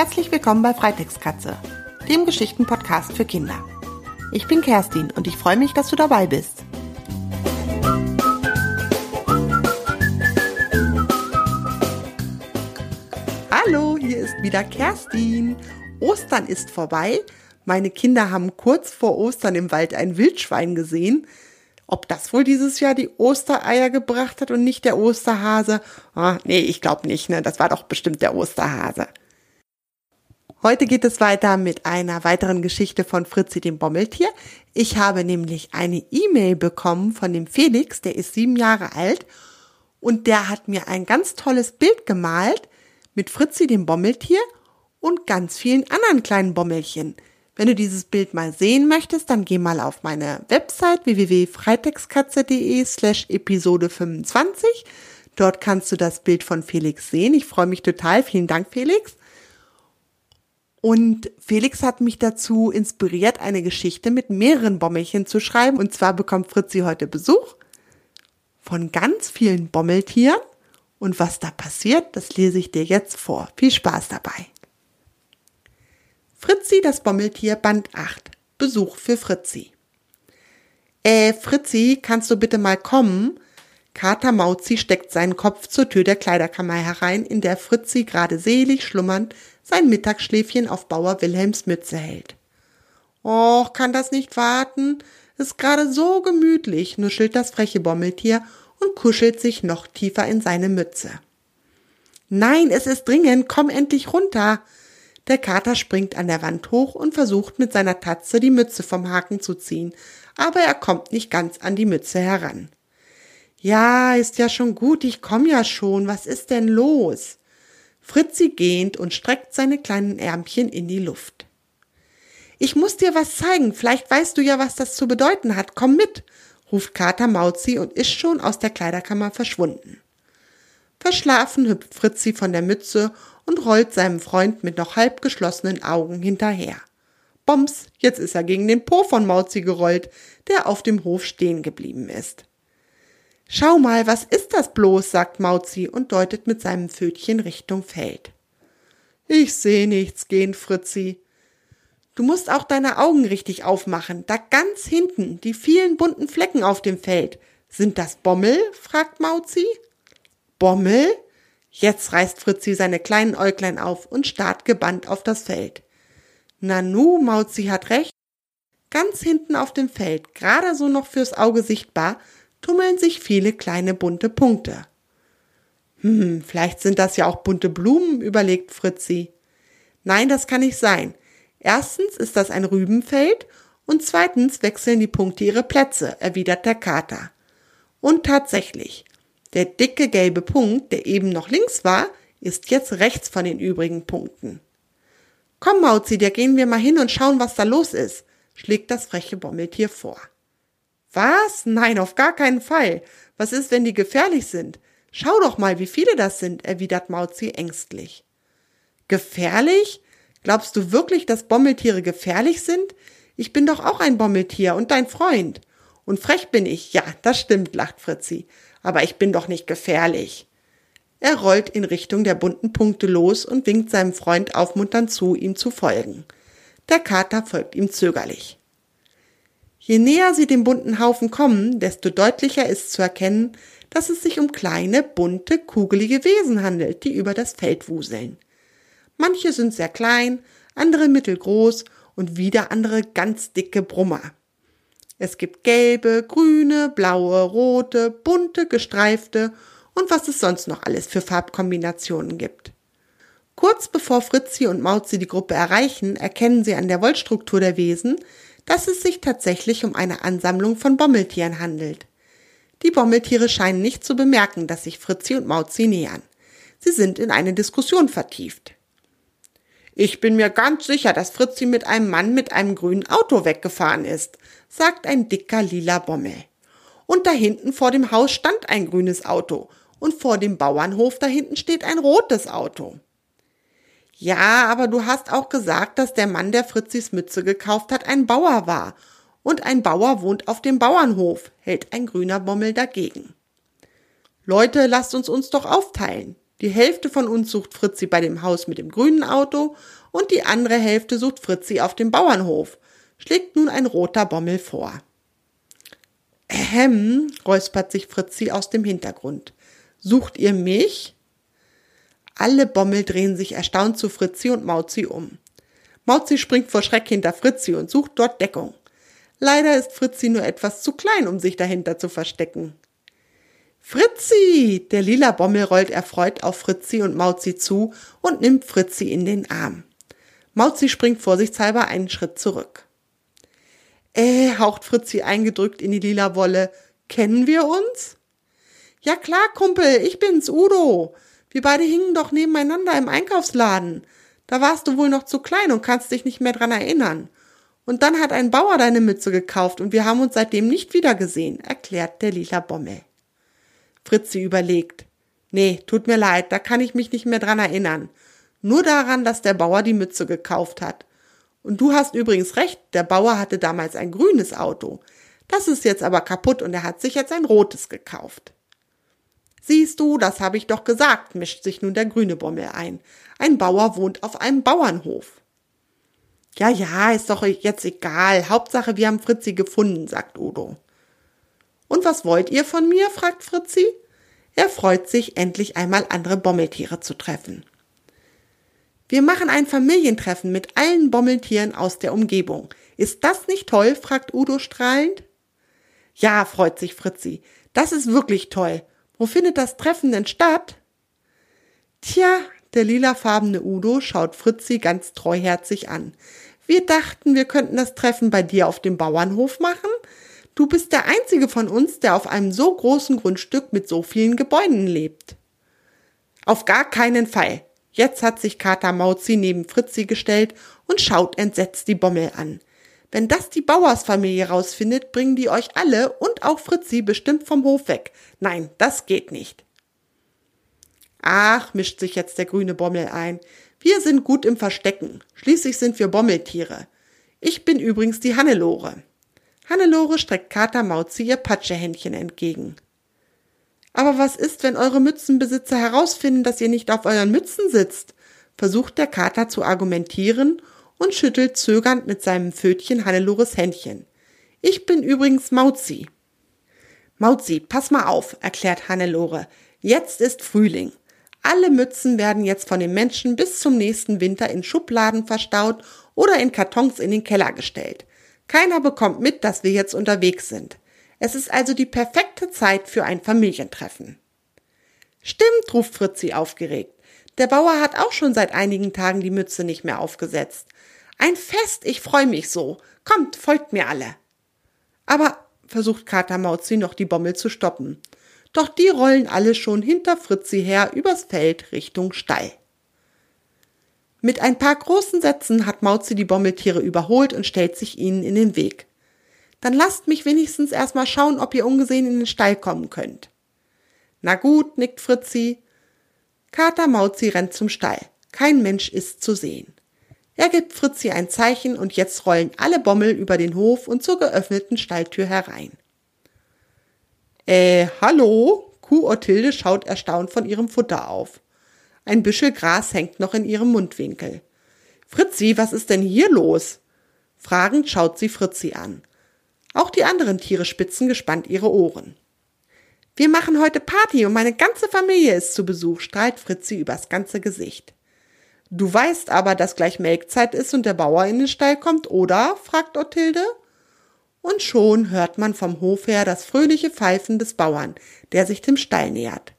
Herzlich willkommen bei Freitextkatze, dem Geschichtenpodcast für Kinder. Ich bin Kerstin und ich freue mich, dass du dabei bist. Hallo, hier ist wieder Kerstin. Ostern ist vorbei. Meine Kinder haben kurz vor Ostern im Wald ein Wildschwein gesehen. Ob das wohl dieses Jahr die Ostereier gebracht hat und nicht der Osterhase? Oh, nee, ich glaube nicht, ne? Das war doch bestimmt der Osterhase. Heute geht es weiter mit einer weiteren Geschichte von Fritzi dem Bommeltier. Ich habe nämlich eine E-Mail bekommen von dem Felix, der ist sieben Jahre alt und der hat mir ein ganz tolles Bild gemalt mit Fritzi dem Bommeltier und ganz vielen anderen kleinen Bommelchen. Wenn du dieses Bild mal sehen möchtest, dann geh mal auf meine Website www.freitextkatze.de slash Episode 25. Dort kannst du das Bild von Felix sehen. Ich freue mich total. Vielen Dank, Felix. Und Felix hat mich dazu inspiriert, eine Geschichte mit mehreren Bommelchen zu schreiben. Und zwar bekommt Fritzi heute Besuch von ganz vielen Bommeltieren. Und was da passiert, das lese ich dir jetzt vor. Viel Spaß dabei. Fritzi das Bommeltier Band 8. Besuch für Fritzi. Äh, Fritzi, kannst du bitte mal kommen? Kater Mauzi steckt seinen Kopf zur Tür der Kleiderkammer herein, in der Fritzi gerade selig schlummernd sein Mittagsschläfchen auf Bauer Wilhelms Mütze hält. Och, kann das nicht warten? Ist gerade so gemütlich, nuschelt das freche Bommeltier und kuschelt sich noch tiefer in seine Mütze. Nein, es ist dringend, komm endlich runter. Der Kater springt an der Wand hoch und versucht mit seiner Tatze die Mütze vom Haken zu ziehen, aber er kommt nicht ganz an die Mütze heran. Ja, ist ja schon gut, ich komm ja schon, was ist denn los? Fritzi gähnt und streckt seine kleinen Ärmchen in die Luft. Ich muss dir was zeigen, vielleicht weißt du ja, was das zu bedeuten hat, komm mit, ruft Kater Mauzi und ist schon aus der Kleiderkammer verschwunden. Verschlafen hüpft Fritzi von der Mütze und rollt seinem Freund mit noch halb geschlossenen Augen hinterher. Boms, jetzt ist er gegen den Po von Mauzi gerollt, der auf dem Hof stehen geblieben ist. Schau mal, was ist das bloß, sagt Mauzi und deutet mit seinem Pfötchen Richtung Feld. Ich seh nichts, gehen Fritzi. Du musst auch deine Augen richtig aufmachen, da ganz hinten, die vielen bunten Flecken auf dem Feld. Sind das Bommel? fragt Mauzi. Bommel? Jetzt reißt Fritzi seine kleinen Äuglein auf und starrt gebannt auf das Feld. Nanu, Mauzi hat recht. Ganz hinten auf dem Feld, gerade so noch fürs Auge sichtbar, tummeln sich viele kleine bunte Punkte. Hm, vielleicht sind das ja auch bunte Blumen, überlegt Fritzi. Nein, das kann nicht sein. Erstens ist das ein Rübenfeld und zweitens wechseln die Punkte ihre Plätze, erwidert der Kater. Und tatsächlich, der dicke gelbe Punkt, der eben noch links war, ist jetzt rechts von den übrigen Punkten. Komm, Mauzi, da gehen wir mal hin und schauen, was da los ist, schlägt das freche Bommeltier vor. Was? Nein, auf gar keinen Fall. Was ist, wenn die gefährlich sind? Schau doch mal, wie viele das sind, erwidert Mauzi ängstlich. Gefährlich? Glaubst du wirklich, dass Bommeltiere gefährlich sind? Ich bin doch auch ein Bommeltier und dein Freund. Und frech bin ich, ja, das stimmt, lacht Fritzi aber ich bin doch nicht gefährlich. Er rollt in Richtung der bunten Punkte los und winkt seinem Freund aufmunternd zu, ihm zu folgen. Der Kater folgt ihm zögerlich. Je näher sie dem bunten Haufen kommen, desto deutlicher ist zu erkennen, dass es sich um kleine, bunte, kugelige Wesen handelt, die über das Feld wuseln. Manche sind sehr klein, andere mittelgroß und wieder andere ganz dicke Brummer. Es gibt gelbe, grüne, blaue, rote, bunte, gestreifte und was es sonst noch alles für Farbkombinationen gibt. Kurz bevor Fritzi und Mauzi die Gruppe erreichen, erkennen sie an der Wollstruktur der Wesen, dass es sich tatsächlich um eine Ansammlung von Bommeltieren handelt. Die Bommeltiere scheinen nicht zu bemerken, dass sich Fritzi und Mauzi nähern. Sie sind in eine Diskussion vertieft. Ich bin mir ganz sicher, dass Fritzi mit einem Mann mit einem grünen Auto weggefahren ist, sagt ein dicker lila Bommel. Und da hinten vor dem Haus stand ein grünes Auto und vor dem Bauernhof da hinten steht ein rotes Auto. Ja, aber du hast auch gesagt, dass der Mann, der Fritzis Mütze gekauft hat, ein Bauer war. Und ein Bauer wohnt auf dem Bauernhof, hält ein grüner Bommel dagegen. Leute, lasst uns uns doch aufteilen. Die Hälfte von uns sucht Fritzi bei dem Haus mit dem grünen Auto und die andere Hälfte sucht Fritzi auf dem Bauernhof, schlägt nun ein roter Bommel vor. Ähem, räuspert sich Fritzi aus dem Hintergrund. Sucht ihr mich? Alle Bommel drehen sich erstaunt zu Fritzi und Mauzi um. Mauzi springt vor Schreck hinter Fritzi und sucht dort Deckung. Leider ist Fritzi nur etwas zu klein, um sich dahinter zu verstecken. Fritzi! Der lila Bommel rollt erfreut auf Fritzi und Mauzi zu und nimmt Fritzi in den Arm. Mauzi springt vorsichtshalber einen Schritt zurück. Äh, haucht Fritzi eingedrückt in die lila Wolle. Kennen wir uns? Ja klar, Kumpel, ich bin's, Udo. Wir beide hingen doch nebeneinander im Einkaufsladen. Da warst du wohl noch zu klein und kannst dich nicht mehr dran erinnern. Und dann hat ein Bauer deine Mütze gekauft und wir haben uns seitdem nicht wiedergesehen, erklärt der lila Bommel. Fritzi überlegt. Nee, tut mir leid, da kann ich mich nicht mehr dran erinnern. Nur daran, dass der Bauer die Mütze gekauft hat. Und du hast übrigens recht, der Bauer hatte damals ein grünes Auto. Das ist jetzt aber kaputt und er hat sich jetzt ein rotes gekauft. Siehst du, das habe ich doch gesagt, mischt sich nun der grüne Bommel ein. Ein Bauer wohnt auf einem Bauernhof. Ja, ja, ist doch jetzt egal. Hauptsache, wir haben Fritzi gefunden, sagt Udo. Und was wollt ihr von mir? fragt Fritzi. Er freut sich, endlich einmal andere Bommeltiere zu treffen. Wir machen ein Familientreffen mit allen Bommeltieren aus der Umgebung. Ist das nicht toll? fragt Udo strahlend. Ja, freut sich Fritzi. Das ist wirklich toll. Wo findet das Treffen denn statt? Tja, der lilafarbene Udo schaut Fritzi ganz treuherzig an. Wir dachten, wir könnten das Treffen bei dir auf dem Bauernhof machen. Du bist der einzige von uns, der auf einem so großen Grundstück mit so vielen Gebäuden lebt. Auf gar keinen Fall. Jetzt hat sich Kater Mauzi neben Fritzi gestellt und schaut entsetzt die Bommel an. Wenn das die Bauersfamilie rausfindet, bringen die euch alle und auch Fritzi bestimmt vom Hof weg. Nein, das geht nicht. Ach, mischt sich jetzt der grüne Bommel ein. Wir sind gut im Verstecken. Schließlich sind wir Bommeltiere. Ich bin übrigens die Hannelore. Hannelore streckt Kater Mauzi ihr Patschehändchen entgegen. Aber was ist, wenn eure Mützenbesitzer herausfinden, dass ihr nicht auf euren Mützen sitzt? versucht der Kater zu argumentieren und schüttelt zögernd mit seinem Pfötchen Hannelores Händchen. Ich bin übrigens Mauzi. Mauzi, pass mal auf, erklärt Hannelore. Jetzt ist Frühling. Alle Mützen werden jetzt von den Menschen bis zum nächsten Winter in Schubladen verstaut oder in Kartons in den Keller gestellt. Keiner bekommt mit, dass wir jetzt unterwegs sind. Es ist also die perfekte Zeit für ein Familientreffen. Stimmt, ruft Fritzi aufgeregt. Der Bauer hat auch schon seit einigen Tagen die Mütze nicht mehr aufgesetzt. Ein Fest, ich freue mich so. Kommt, folgt mir alle. Aber, versucht Kater Mauzi noch die Bommel zu stoppen. Doch die rollen alle schon hinter Fritzi her übers Feld Richtung Stall. Mit ein paar großen Sätzen hat Mauzi die Bommeltiere überholt und stellt sich ihnen in den Weg. Dann lasst mich wenigstens erstmal schauen, ob ihr ungesehen in den Stall kommen könnt. Na gut, nickt Fritzi. Kater Mauzi rennt zum Stall. Kein Mensch ist zu sehen. Er gibt Fritzi ein Zeichen und jetzt rollen alle Bommel über den Hof und zur geöffneten Stalltür herein. Äh, hallo? Kuh Othilde schaut erstaunt von ihrem Futter auf. Ein Büschel Gras hängt noch in ihrem Mundwinkel. Fritzi, was ist denn hier los? Fragend schaut sie Fritzi an. Auch die anderen Tiere spitzen gespannt ihre Ohren. Wir machen heute Party und meine ganze Familie ist zu Besuch, strahlt Fritzi übers ganze Gesicht. Du weißt aber, dass gleich Melkzeit ist und der Bauer in den Stall kommt, oder? fragt Othilde. Und schon hört man vom Hof her das fröhliche Pfeifen des Bauern, der sich dem Stall nähert.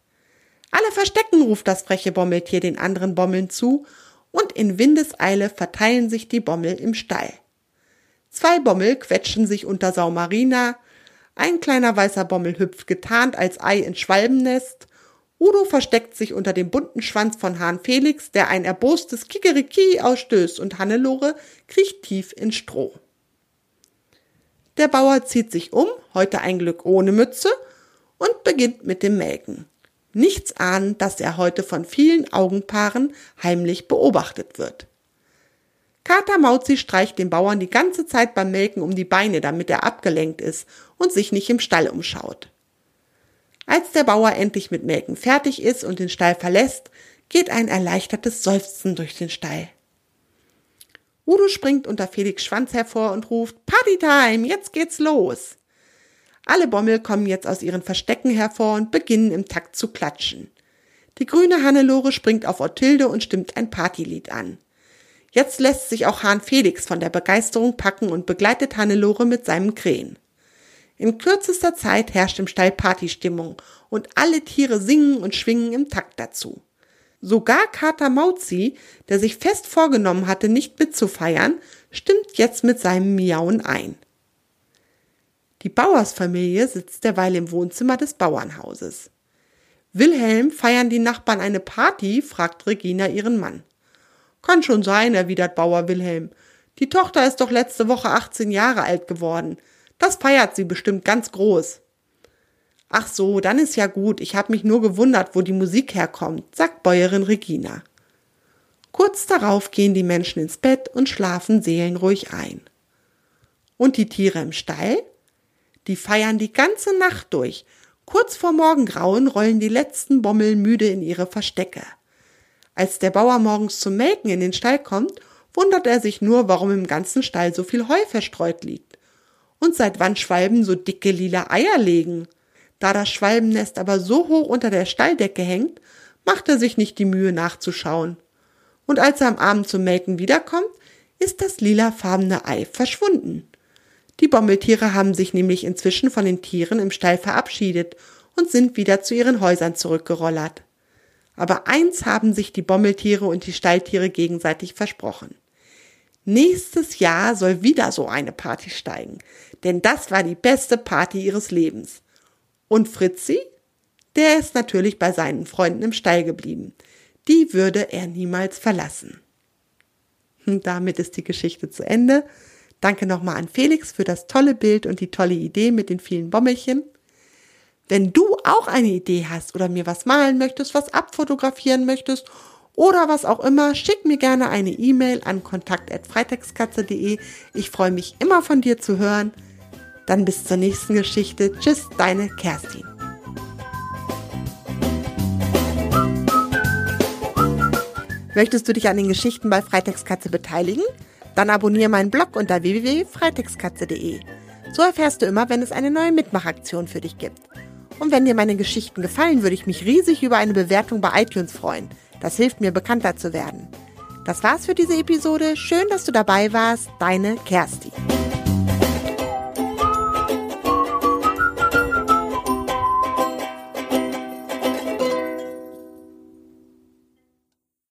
Alle verstecken, ruft das freche Bommeltier den anderen Bommeln zu, und in Windeseile verteilen sich die Bommel im Stall. Zwei Bommel quetschen sich unter Saumarina, ein kleiner weißer Bommel hüpft getarnt als Ei ins Schwalbennest, Udo versteckt sich unter dem bunten Schwanz von Hahn Felix, der ein erbostes Kikeriki ausstößt, und Hannelore kriecht tief ins Stroh. Der Bauer zieht sich um, heute ein Glück ohne Mütze, und beginnt mit dem Melken. Nichts ahnend, dass er heute von vielen Augenpaaren heimlich beobachtet wird. Kater Mauzi streicht dem Bauern die ganze Zeit beim Melken um die Beine, damit er abgelenkt ist und sich nicht im Stall umschaut. Als der Bauer endlich mit Melken fertig ist und den Stall verlässt, geht ein erleichtertes Seufzen durch den Stall. Udo springt unter Felix Schwanz hervor und ruft Partytime, jetzt geht's los. Alle Bommel kommen jetzt aus ihren Verstecken hervor und beginnen im Takt zu klatschen. Die grüne Hannelore springt auf Ottilde und stimmt ein Partylied an. Jetzt lässt sich auch Hahn Felix von der Begeisterung packen und begleitet Hannelore mit seinem Krähen. In kürzester Zeit herrscht im Stall Partystimmung und alle Tiere singen und schwingen im Takt dazu. Sogar Kater Mauzi, der sich fest vorgenommen hatte, nicht mitzufeiern, stimmt jetzt mit seinem Miauen ein. Die Bauersfamilie sitzt derweil im Wohnzimmer des Bauernhauses. Wilhelm, feiern die Nachbarn eine Party? fragt Regina ihren Mann. Kann schon sein, erwidert Bauer Wilhelm. Die Tochter ist doch letzte Woche 18 Jahre alt geworden. Das feiert sie bestimmt ganz groß. Ach so, dann ist ja gut. Ich habe mich nur gewundert, wo die Musik herkommt, sagt Bäuerin Regina. Kurz darauf gehen die Menschen ins Bett und schlafen seelenruhig ein. Und die Tiere im Stall? Die feiern die ganze Nacht durch. Kurz vor Morgengrauen rollen die letzten Bommel müde in ihre Verstecke. Als der Bauer morgens zum Melken in den Stall kommt, wundert er sich nur, warum im ganzen Stall so viel Heu verstreut liegt. Und seit wann Schwalben so dicke lila Eier legen. Da das Schwalbennest aber so hoch unter der Stalldecke hängt, macht er sich nicht die Mühe nachzuschauen. Und als er am Abend zum Melken wiederkommt, ist das lilafarbene Ei verschwunden. Die Bommeltiere haben sich nämlich inzwischen von den Tieren im Stall verabschiedet und sind wieder zu ihren Häusern zurückgerollert. Aber eins haben sich die Bommeltiere und die Stalltiere gegenseitig versprochen. Nächstes Jahr soll wieder so eine Party steigen, denn das war die beste Party ihres Lebens. Und Fritzi? Der ist natürlich bei seinen Freunden im Stall geblieben. Die würde er niemals verlassen. Und damit ist die Geschichte zu Ende. Danke nochmal an Felix für das tolle Bild und die tolle Idee mit den vielen Bommelchen. Wenn du auch eine Idee hast oder mir was malen möchtest, was abfotografieren möchtest oder was auch immer, schick mir gerne eine E-Mail an kontakt.freitagskatze.de. Ich freue mich immer von dir zu hören. Dann bis zur nächsten Geschichte. Tschüss, deine Kerstin. Möchtest du dich an den Geschichten bei Freitagskatze beteiligen? Dann abonniere meinen Blog unter www.freitagskatze.de. So erfährst du immer, wenn es eine neue Mitmachaktion für dich gibt. Und wenn dir meine Geschichten gefallen, würde ich mich riesig über eine Bewertung bei iTunes freuen. Das hilft mir, bekannter zu werden. Das war's für diese Episode. Schön, dass du dabei warst. Deine Kerstin.